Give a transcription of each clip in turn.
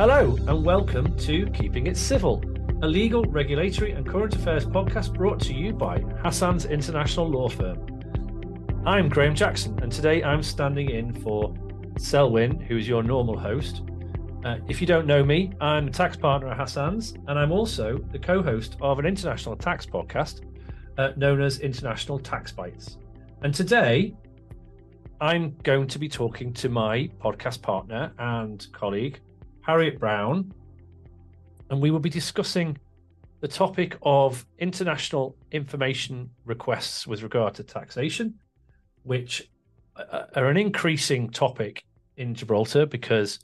Hello, and welcome to Keeping It Civil, a legal, regulatory, and current affairs podcast brought to you by Hassans International Law Firm. I'm Grahame Jackson, and today I'm standing in for Selwyn, who is your normal host. Uh, if you don't know me, I'm a tax partner at Hassans, and I'm also the co host of an international tax podcast uh, known as International Tax Bites. And today, I'm going to be talking to my podcast partner and colleague, Harriet Brown, and we will be discussing the topic of international information requests with regard to taxation, which are an increasing topic in Gibraltar because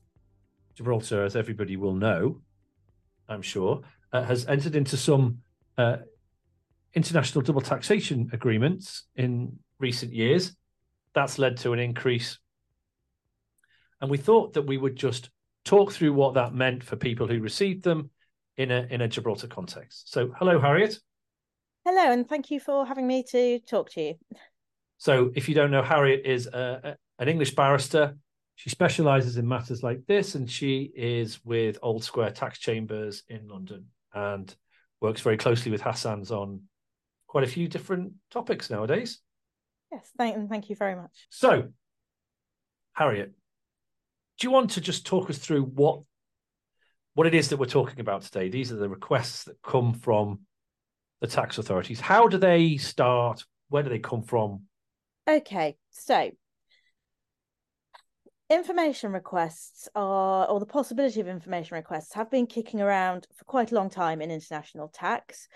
Gibraltar, as everybody will know, I'm sure, uh, has entered into some uh, international double taxation agreements in recent years. That's led to an increase. And we thought that we would just talk through what that meant for people who received them in a in a Gibraltar context. So, hello, Harriet. Hello, and thank you for having me to talk to you. So, if you don't know, Harriet is a, a, an English barrister. She specialises in matters like this, and she is with Old Square Tax Chambers in London and works very closely with Hassans on quite a few different topics nowadays. Yes, thank, thank you very much. So, Harriet, do you want to just talk us through what what it is that we're talking about today? These are the requests that come from the tax authorities. How do they start? Where do they come from? Okay, so information requests are, or the possibility of information requests, have been kicking around for quite a long time in international tax.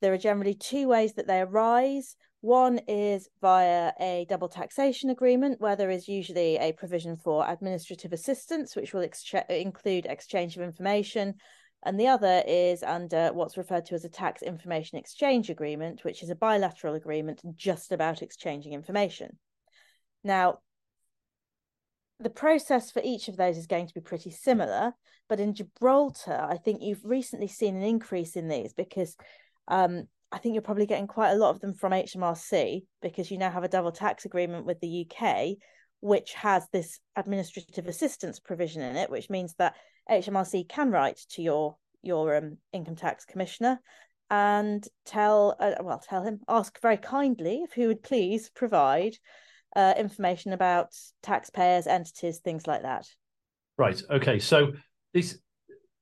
There are generally two ways that they arise. One is via a double taxation agreement, where there is usually a provision for administrative assistance, which will ex- include exchange of information. And the other is under what's referred to as a tax information exchange agreement, which is a bilateral agreement just about exchanging information. Now, the process for each of those is going to be pretty similar, but in Gibraltar, I think you've recently seen an increase in these because um, I think you're probably getting quite a lot of them from HMRC because you now have a double tax agreement with the UK, which has this administrative assistance provision in it, which means that HMRC can write to your your um, income tax commissioner and tell uh, well tell him ask very kindly if he would please provide uh, information about taxpayers, entities, things like that. Right. Okay. So these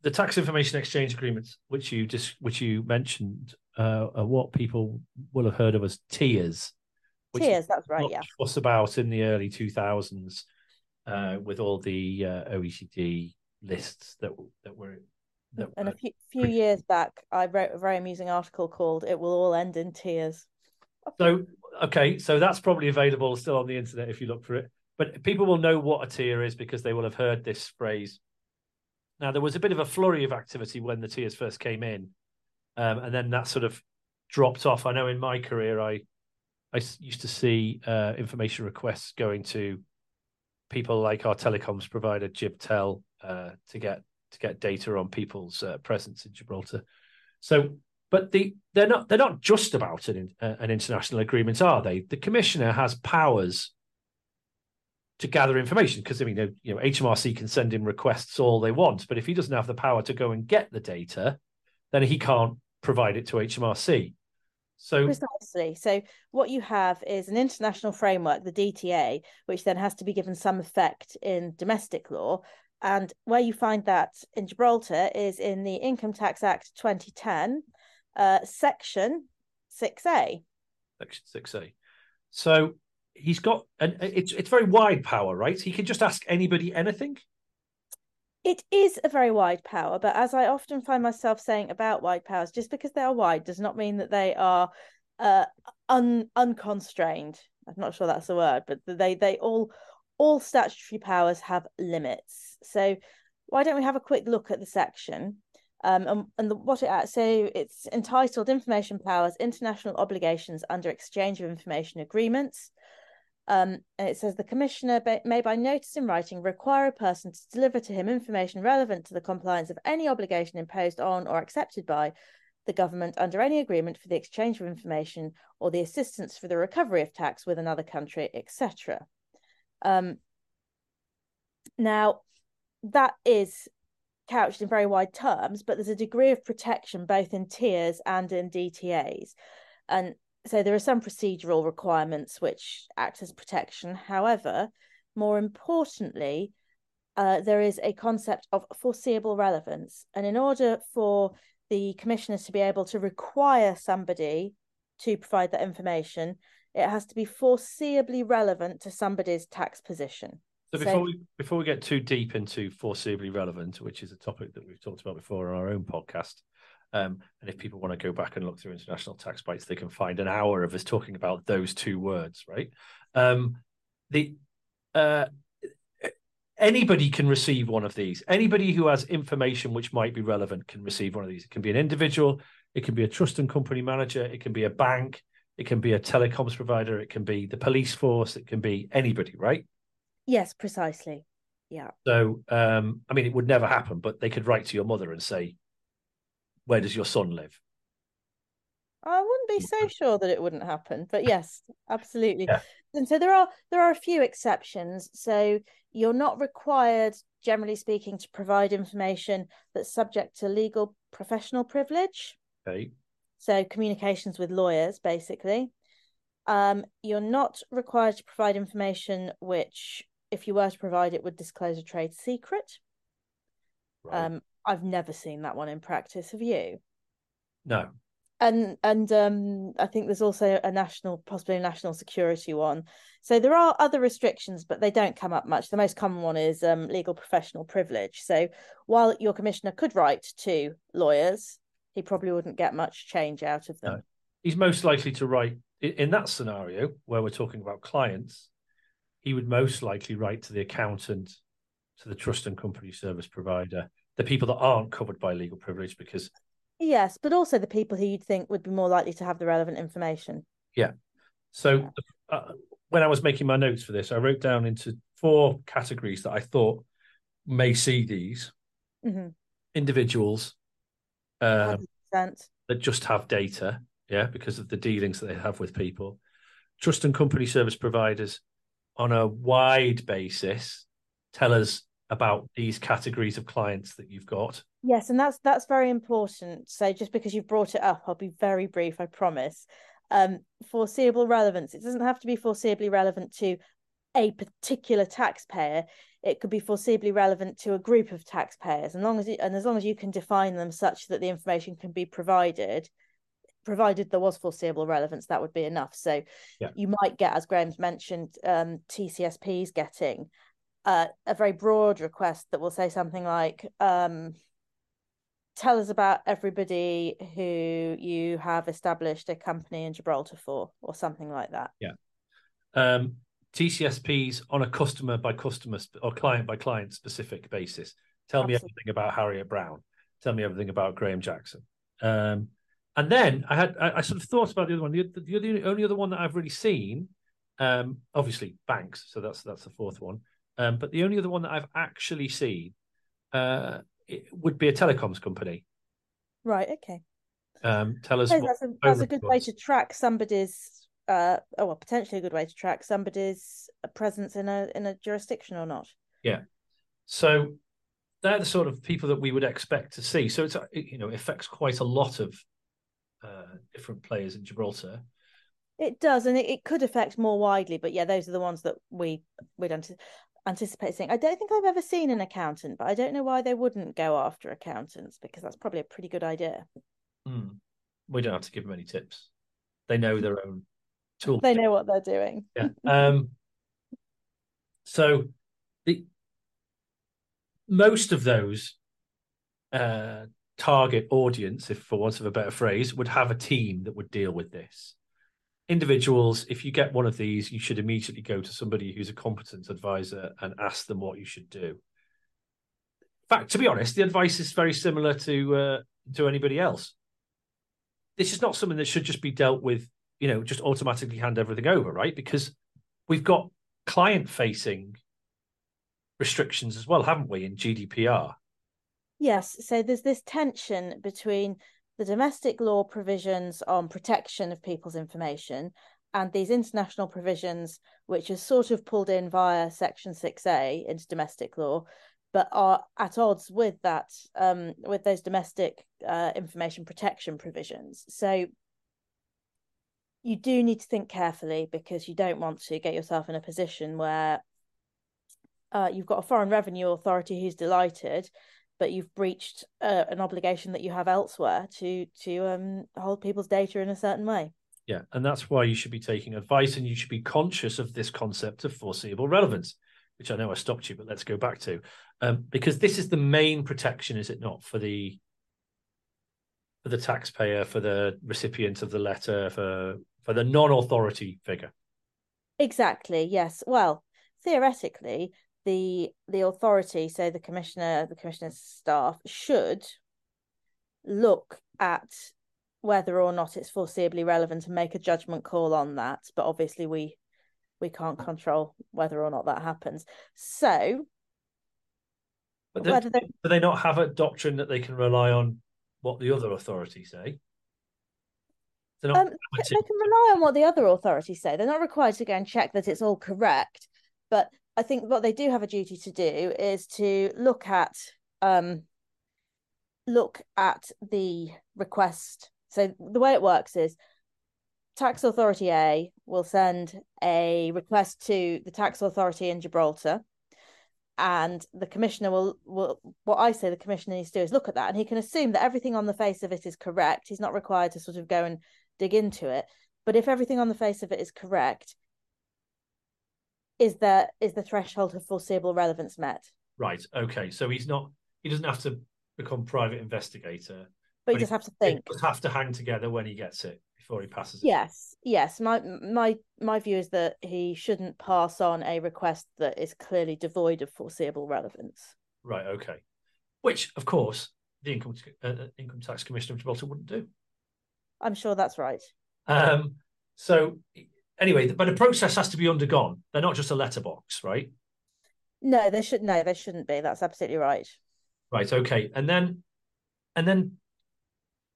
the tax information exchange agreements, which you just which you mentioned, uh, are what people will have heard of as TIAs. Tears, that's right. Yeah. What's about in the early two thousands, uh, with all the uh, OECD lists that that were. That and were... a few, few years back, I wrote a very amusing article called "It Will All End in Tears." So okay, so that's probably available still on the internet if you look for it. But people will know what a tear is because they will have heard this phrase. Now there was a bit of a flurry of activity when the tears first came in, um, and then that sort of dropped off. I know in my career, I I used to see uh, information requests going to people like our telecoms provider GibTel uh, to get to get data on people's uh, presence in Gibraltar. So but the, they're not they're not just about an, uh, an international agreement, are they? The commissioner has powers to gather information because I mean, you know, HMRC can send him requests all they want, but if he doesn't have the power to go and get the data, then he can't provide it to HMRC. So precisely. So what you have is an international framework, the DTA, which then has to be given some effect in domestic law. And where you find that in Gibraltar is in the Income Tax Act 2010, uh, section 6A. Section 6A. So he's got, and it's, it's very wide power, right? He can just ask anybody anything. It is a very wide power, but as I often find myself saying about wide powers, just because they are wide does not mean that they are uh, un unconstrained. I'm not sure that's the word, but they they all all statutory powers have limits. So why don't we have a quick look at the section? Um, and, and the, what it so it's entitled Information Powers International Obligations under Exchange of Information Agreements. Um, and it says the commissioner may, by notice in writing, require a person to deliver to him information relevant to the compliance of any obligation imposed on or accepted by the government under any agreement for the exchange of information or the assistance for the recovery of tax with another country, etc. Um, now, that is couched in very wide terms, but there's a degree of protection both in tiers and in DTAs. And so there are some procedural requirements which act as protection. However, more importantly, uh, there is a concept of foreseeable relevance. And in order for the commissioners to be able to require somebody to provide that information, it has to be foreseeably relevant to somebody's tax position. So before so, we before we get too deep into foreseeably relevant, which is a topic that we've talked about before on our own podcast, um, and if people want to go back and look through international tax bites, they can find an hour of us talking about those two words, right? Um, the uh, anybody can receive one of these. Anybody who has information which might be relevant can receive one of these. It can be an individual, it can be a trust and company manager, it can be a bank, it can be a telecoms provider, it can be the police force, it can be anybody, right? Yes, precisely. Yeah. So, um, I mean, it would never happen, but they could write to your mother and say, "Where does your son live?" I wouldn't be so sure that it wouldn't happen, but yes, absolutely. Yeah. And so there are there are a few exceptions. So you're not required, generally speaking, to provide information that's subject to legal professional privilege. Okay. So communications with lawyers, basically. Um, you're not required to provide information which, if you were to provide it, would disclose a trade secret. Right. Um, I've never seen that one in practice. Have you? No. And and um, I think there's also a national, possibly a national security one. So there are other restrictions, but they don't come up much. The most common one is um, legal professional privilege. So while your commissioner could write to lawyers, he probably wouldn't get much change out of them. No. He's most likely to write in that scenario where we're talking about clients, he would most likely write to the accountant, to the trust and company service provider, the people that aren't covered by legal privilege, because yes, but also the people who you'd think would be more likely to have the relevant information. Yeah. So yeah. Uh, when I was making my notes for this, I wrote down into four categories that I thought may see these mm-hmm. individuals um, that just have data yeah, because of the dealings that they have with people. Trust and company service providers on a wide basis tell us about these categories of clients that you've got. Yes, and that's that's very important. So just because you've brought it up, I'll be very brief, I promise. Um, foreseeable relevance. It doesn't have to be foreseeably relevant to a particular taxpayer. It could be foreseeably relevant to a group of taxpayers, and long as it, and as long as you can define them such that the information can be provided, provided there was foreseeable relevance, that would be enough. So yeah. you might get, as Grahame's mentioned, um, TCSPs getting uh, a very broad request that will say something like, um, tell us about everybody who you have established a company in Gibraltar for, or something like that. Yeah. Um, TCSPs on a customer by customer or client by client specific basis. Tell Absolutely. me everything about Harriet Brown. Tell me everything about Grahame Jackson. Um, and then I had I, I, sort of thought about the other one. The, the, the only other one that I've really seen, um, obviously banks. So that's that's the fourth one. Um, but the only other one that I've actually seen uh, would be a telecoms company. Right. Okay. Um, tell us. That's a, that's a good way to track somebody's. Uh, oh well, potentially a good way to track somebody's presence in a in a jurisdiction or not. Yeah. So they're the sort of people that we would expect to see. So it's you know affects quite a lot of uh, different players in Gibraltar. It does, and it, it could affect more widely. But yeah, those are the ones that we would anticipate seeing. I don't think I've ever seen an accountant, but I don't know why they wouldn't go after accountants because that's probably a pretty good idea. Mm. We don't have to give them any tips; they know their own tool. they know what they're doing. Yeah. Um, so the most of those uh, target audience, if for want of a better phrase, would have a team that would deal with this. Individuals, if you get one of these, you should immediately go to somebody who's a competent advisor and ask them what you should do. In fact, to be honest, the advice is very similar to uh, to anybody else. This is not something that should just be dealt with, you know, just automatically hand everything over, right? Because we've got client facing restrictions as well, haven't we, in GDPR? Yes, so there's this tension between the domestic law provisions on protection of people's information and these international provisions, which are sort of pulled in via Section 6A into domestic law, but are at odds with that um, with those domestic uh, information protection provisions. So you do need to think carefully because you don't want to get yourself in a position where uh, you've got a foreign revenue authority who's delighted, but you've breached uh, an obligation that you have elsewhere to to um, hold people's data in a certain way. Yeah, and that's why you should be taking advice, and you should be conscious of this concept of foreseeable relevance, which I know I stopped you, but let's go back to, um, because this is the main protection, is it not, for the for the taxpayer, for the recipient of the letter, for for the non-authority figure. Exactly. Yes. Well, theoretically, the the authority, so the commissioner, the commissioner's staff, should look at whether or not it's foreseeably relevant and make a judgment call on that. But obviously, we we can't control whether or not that happens. So, but they, they... do they not have a doctrine that they can rely on what the other authorities say? Um, they can rely on what the other authorities say. They're not required to go and check that it's all correct. But I think what they do have a duty to do is to look at um, look at the request. So the way it works is tax authority A will send a request to the tax authority in Gibraltar and the commissioner will will what I say the commissioner needs to do is look at that and he can assume that everything on the face of it is correct. He's not required to sort of go and dig into it. But if everything on the face of it is correct, is the is the threshold of foreseeable relevance met? Right. Okay. So he's not. He doesn't have to become private investigator. But, but he just have to think. Just have to hang together when he gets it before he passes it. Yes. Yes. My my my view is that he shouldn't pass on a request that is clearly devoid of foreseeable relevance. Right. Okay. Which, of course, the income uh, uh income tax commissioner of Gibraltar wouldn't do. I'm sure that's right. Um, so anyway, but the process has to be undergone. They're not just a letterbox, right? No, they should no, they shouldn't be. That's absolutely right. Right. Okay. And then, and then,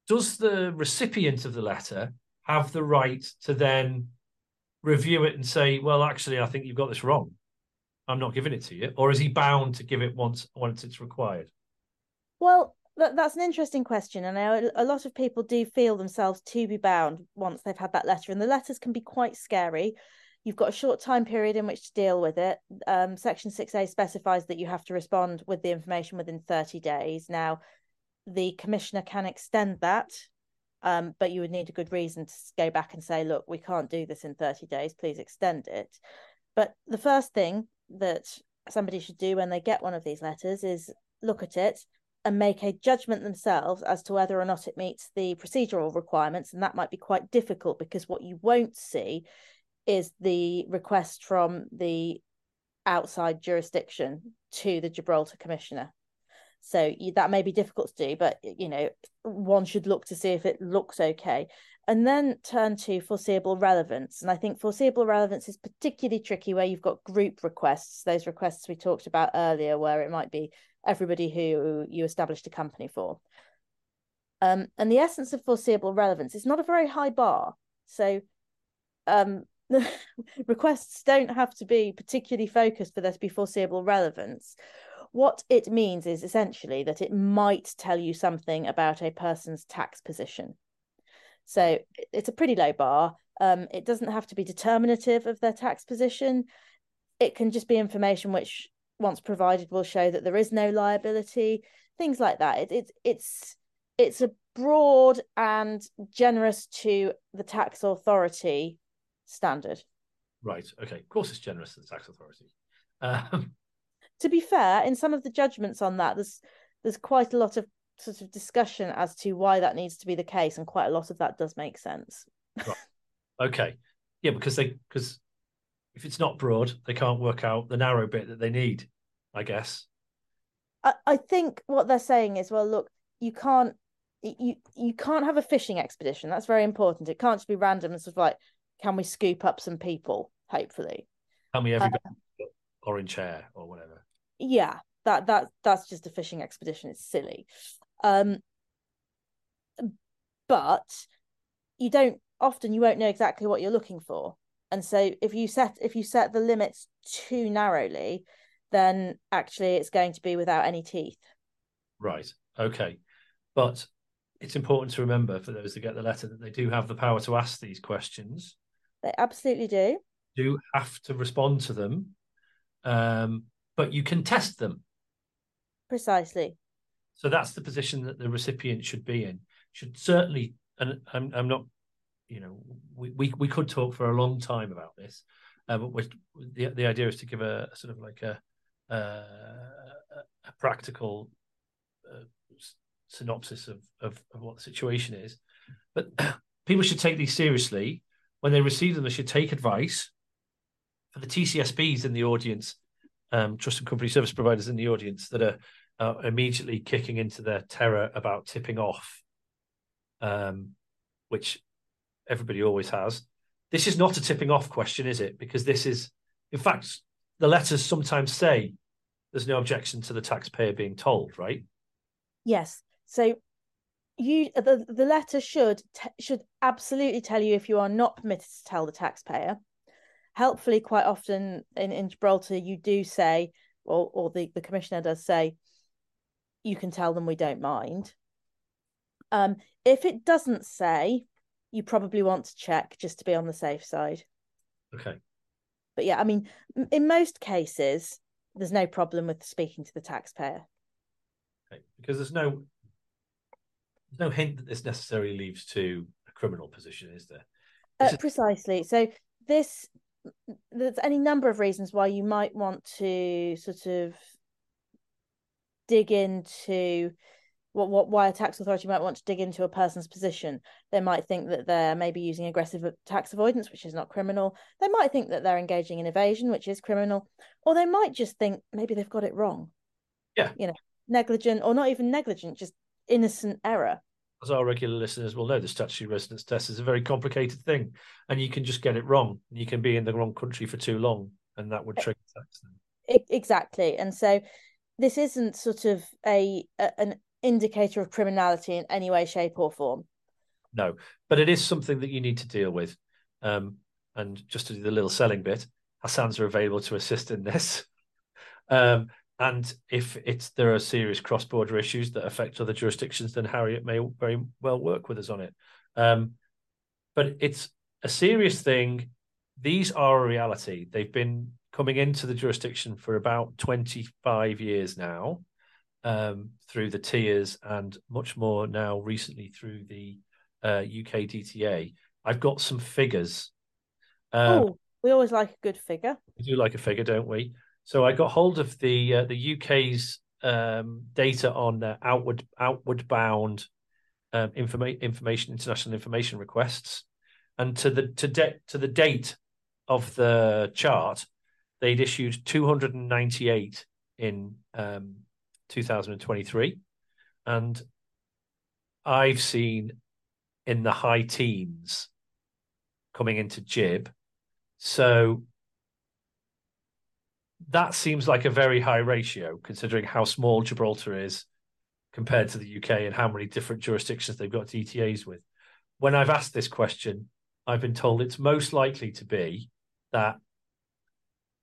does the recipient of the letter have the right to then review it and say, "Well, actually, I think you've got this wrong. I'm not giving it to you," or is he bound to give it once once it's required? Well, that, that's an interesting question. And know a lot of people do feel themselves to be bound once they've had that letter. And the letters can be quite scary. You've got a short time period in which to deal with it. Um, Section 6A specifies that you have to respond with the information within 30 days. Now, the commissioner can extend that, um, but you would need a good reason to go back and say, look, we can't do this in 30 days, please extend it. But the first thing that somebody should do when they get one of these letters is look at it and make a judgment themselves as to whether or not it meets the procedural requirements. And that might be quite difficult because what you won't see is the request from the outside jurisdiction to the Gibraltar Commissioner. So you, that may be difficult to do, but you know one should look to see if it looks okay, and then turn to foreseeable relevance. And I think foreseeable relevance is particularly tricky where you've got group requests, those requests we talked about earlier, where it might be everybody who you established a company for. Um, and the essence of foreseeable relevance is not a very high bar. So um, requests don't have to be particularly focused for there to be foreseeable relevance. What it means is essentially that it might tell you something about a person's tax position. So it's a pretty low bar. Um, it doesn't have to be determinative of their tax position. It can just be information which once provided will show that there is no liability things like that. It, it, it's it's a broad and generous to the tax authority standard. Right okay. Of course it's generous to the tax authority. Um... to be fair in some of the judgments on that there's there's quite a lot of sort of discussion as to why that needs to be the case and quite a lot of that does make sense. Right. okay. Yeah because they because if it's not broad, they can't work out the narrow bit that they need, I guess. I, I think what they're saying is, well, look, you can't you you can't have a fishing expedition. That's very important. It can't just be random and sort of like, can we scoop up some people? Hopefully. Tell me everybody uh, orange hair or whatever. Yeah, that that that's just a fishing expedition. It's silly. Um but you don't often you won't know exactly what you're looking for and so if you set if you set the limits too narrowly then actually it's going to be without any teeth. Right. Okay. But it's important to remember for those that get the letter that they do have the power to ask these questions. They absolutely do. Do have to respond to them, um, but you can test them. Precisely. So that's the position that the recipient should be in. Should certainly, and I'm, I'm not, you know, we, we, we could talk for a long time about this, uh, but the the idea is to give a, a sort of like a uh, a practical uh, synopsis of, of, of what the situation is. But people should take these seriously. When they receive them, they should take advice. For the TCSPs in the audience, um, trust and company service providers in the audience that are immediately kicking into their terror about tipping off, um, which everybody always has. This is not a tipping off question, is it? Because this is, in fact, the letters sometimes say there's no objection to the taxpayer being told, right? Yes. So you the, the letter should should absolutely tell you if you are not permitted to tell the taxpayer. Helpfully, quite often in, in Gibraltar, you do say, or or the, the commissioner does say, you can tell them we don't mind. Um, if it doesn't say, you probably want to check just to be on the safe side. Okay. But yeah, I mean, in most cases, there's no problem with speaking to the taxpayer. Okay. Because there's no there's no hint that this necessarily leads to a criminal position, is there? Uh, Precisely. So this there's any number of reasons why you might want to sort of dig into what, what why a tax authority might want to dig into a person's position. They might think that they're maybe using aggressive tax avoidance, which is not criminal. They might think that they're engaging in evasion, which is criminal, or they might just think maybe they've got it wrong. Yeah, you know, negligent or not even negligent, just innocent error. As our regular listeners will know, the statutory residence test is a very complicated thing, and you can just get it wrong. You can be in the wrong country for too long, and that would trigger tax. Exactly, and so this isn't sort of a, a an indicator of criminality in any way, shape, or form. No, but it is something that you need to deal with. Um, and just to do the little selling bit, Hassans are available to assist in this. Um, and if it's there are serious cross-border issues that affect other jurisdictions, then Harriet may very well work with us on it. Um, but it's a serious thing. These are a reality. They've been coming into the jurisdiction for about 25 years now um, through the tiers and much more now recently through the uh, UK DTA. I've got some figures. Um, oh, we always like a good figure. We do like a figure, don't we? So I got hold of the uh, the UK's um, data on uh, outward outward bound um, informa- information international information requests, and to the to de- to the date of the chart, they'd issued 298 in um, 2023, and I've seen in the high teens coming into Gib. So that seems like a very high ratio considering how small Gibraltar is compared to the UK and how many different jurisdictions they've got DTAs with. When I've asked this question, I've been told it's most likely to be that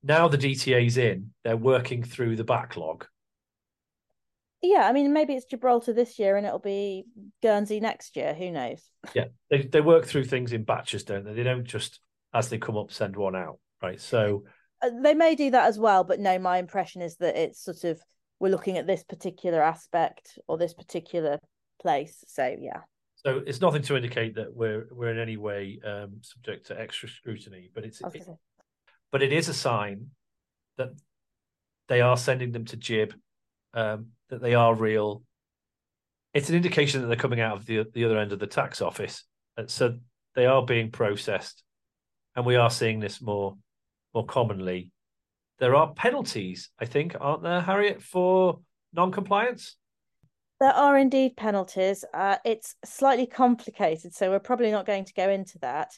now the DTA's in, they're working through the backlog. Yeah, I mean, maybe it's Gibraltar this year and it'll be Guernsey next year. Who knows? Yeah, they they work through things in batches, don't they? They don't just as they come up send one out, right? So uh, they may do that as well, but no, my impression is that it's sort of we're looking at this particular aspect or this particular place. So yeah. So it's nothing to indicate that we're we're in any way um, subject to extra scrutiny, but it's it, but it is a sign that they are sending them to Gib, um, that they are real. It's an indication that they're coming out of the the other end of the tax office, and so they are being processed, and we are seeing this more more commonly. There are penalties, I think, aren't there, Harriet, for non-compliance? There are indeed penalties. Uh, it's slightly complicated, so we're probably not going to go into that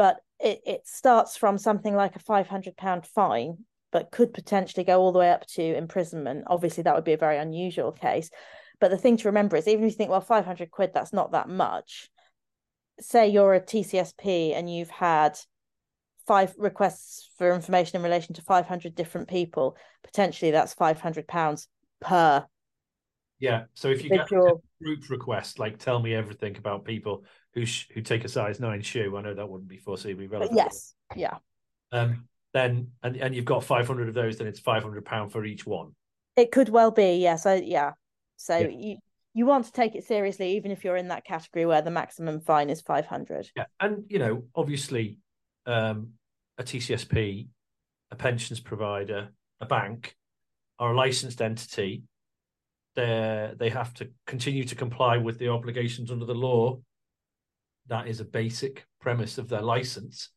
but it, it starts from something like a £500 fine, but could potentially go all the way up to imprisonment. Obviously, that would be a very unusual case. But the thing to remember is, even if you think, well, 500 quid, that's not that much. Say you're a TCSP and you've had five requests for information in relation to 500 different people, potentially that's 500 pounds per. Yeah. So if you get a group request, like tell me everything about people who sh- who take a size nine shoe, I know that wouldn't be foreseeably relevant. But yes. Yeah. Um. Then and and you've got 500 of those, then it's 500 pound for each one. It could well be. Yeah. So yeah. So yeah. you you want to take it seriously, even if you're in that category where the maximum fine is 500. Yeah. And, you know, obviously, um, a TCSP, a pensions provider, a bank are a licensed entity. They they have to continue to comply with the obligations under the law. That is a basic premise of their license.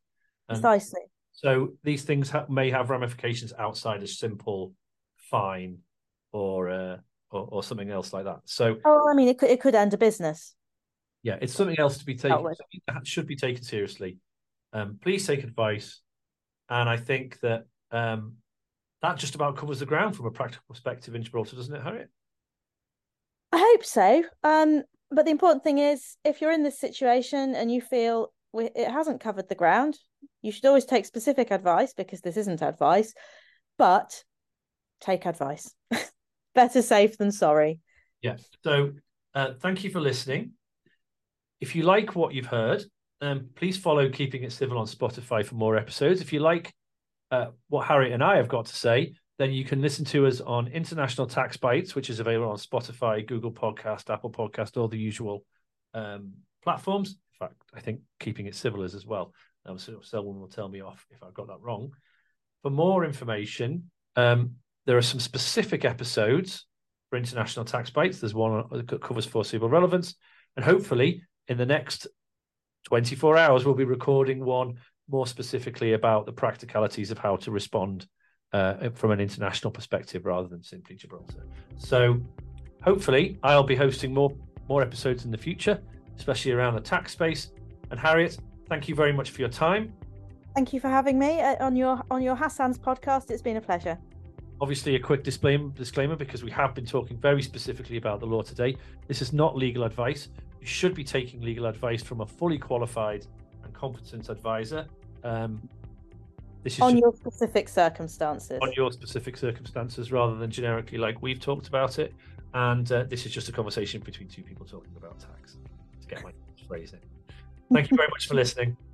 And Precisely. So these things ha- may have ramifications outside a simple fine or uh, or, or something else like that. So, oh, I mean, it could it could end a business. Yeah, it's something else to be taken. That should be taken seriously. Um, please take advice, and I think that um, that just about covers the ground from a practical perspective in Gibraltar, doesn't it, Harriet? I hope so. Um, but the important thing is, if you're in this situation and you feel it hasn't covered the ground, you should always take specific advice because this isn't advice, but take advice. better safe than sorry. Yeah. So uh, thank you for listening. If you like what you've heard, um, please follow Keeping It Civil on Spotify for more episodes. If you like uh, what Harriet and I have got to say, then you can listen to us on International Tax Bites, which is available on Spotify, Google Podcast, Apple Podcast, all the usual um, platforms. Fact, I think Keeping It Civil is as well. Um, so someone will tell me off if I've got that wrong. For more information, um, there are some specific episodes for international tax bites. There's one that covers foreseeable relevance. And hopefully, in the next 24 hours, we'll be recording one more specifically about the practicalities of how to respond uh, from an international perspective rather than simply Gibraltar. So, hopefully, I'll be hosting more more episodes in the future, especially around the tax space. And Harriet, thank you very much for your time. Thank you for having me uh, on your on your Hassans podcast. It's been a pleasure. Obviously, a quick disclaimer, disclaimer because we have been talking very specifically about the law today. This is not legal advice. You should be taking legal advice from a fully qualified and competent advisor. Um, this is on your specific circumstances. On your specific circumstances, rather than generically like we've talked about it. And uh, this is just a conversation between two people talking about tax. To get my phrasing. Thank you very much for listening.